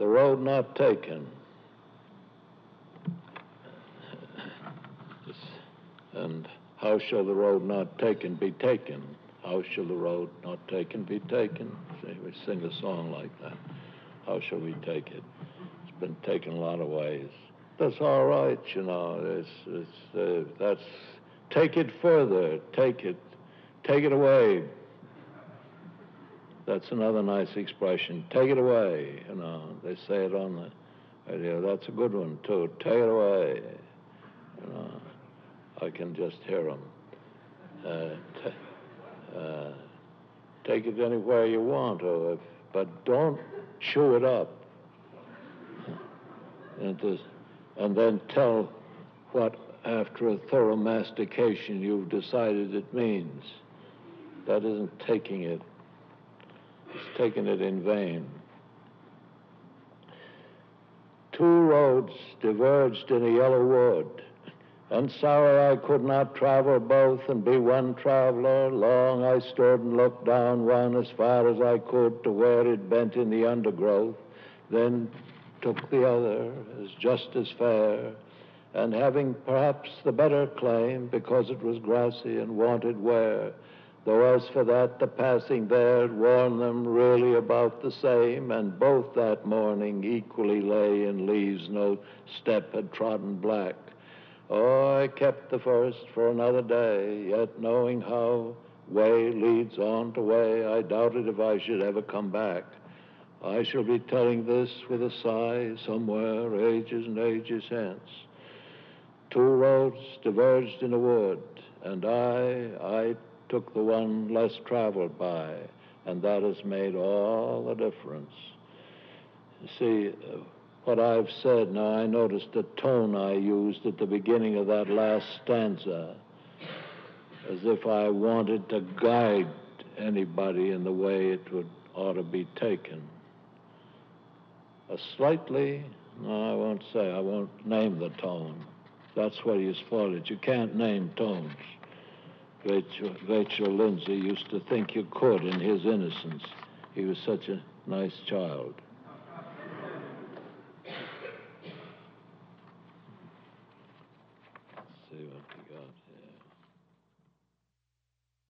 the road not taken. And how shall the road not taken be taken? How shall the road not taken be taken? See, we sing a song like that. How shall we take it? It's been taken a lot of ways. That's all right, you know. It's, it's, uh, that's take it further. Take it, take it away. That's another nice expression. Take it away. You know, they say it on the radio. That's a good one too. Take it away. You know. I can just hear them. Uh, uh, take it anywhere you want, or if, but don't chew it up. And, and then tell what, after a thorough mastication, you've decided it means. That isn't taking it, it's taking it in vain. Two roads diverged in a yellow wood. And sorry I could not travel both and be one traveler. Long I stood and looked down one as far as I could to where it bent in the undergrowth, then took the other as just as fair, and having perhaps the better claim because it was grassy and wanted wear. Though as for that, the passing there worn them really about the same, and both that morning equally lay in leaves no step had trodden black. Oh, I kept the first for another day, yet knowing how way leads on to way, I doubted if I should ever come back. I shall be telling this with a sigh somewhere, ages and ages hence. Two roads diverged in a wood, and I, I took the one less traveled by, and that has made all the difference. See, what I've said. Now, I noticed the tone I used at the beginning of that last stanza, as if I wanted to guide anybody in the way it would ought to be taken. A slightly, no, I won't say, I won't name the tone. That's where you spoil it. You can't name tones. Vachel, Vachel Lindsay used to think you could in his innocence. He was such a nice child. Let's see what we got here.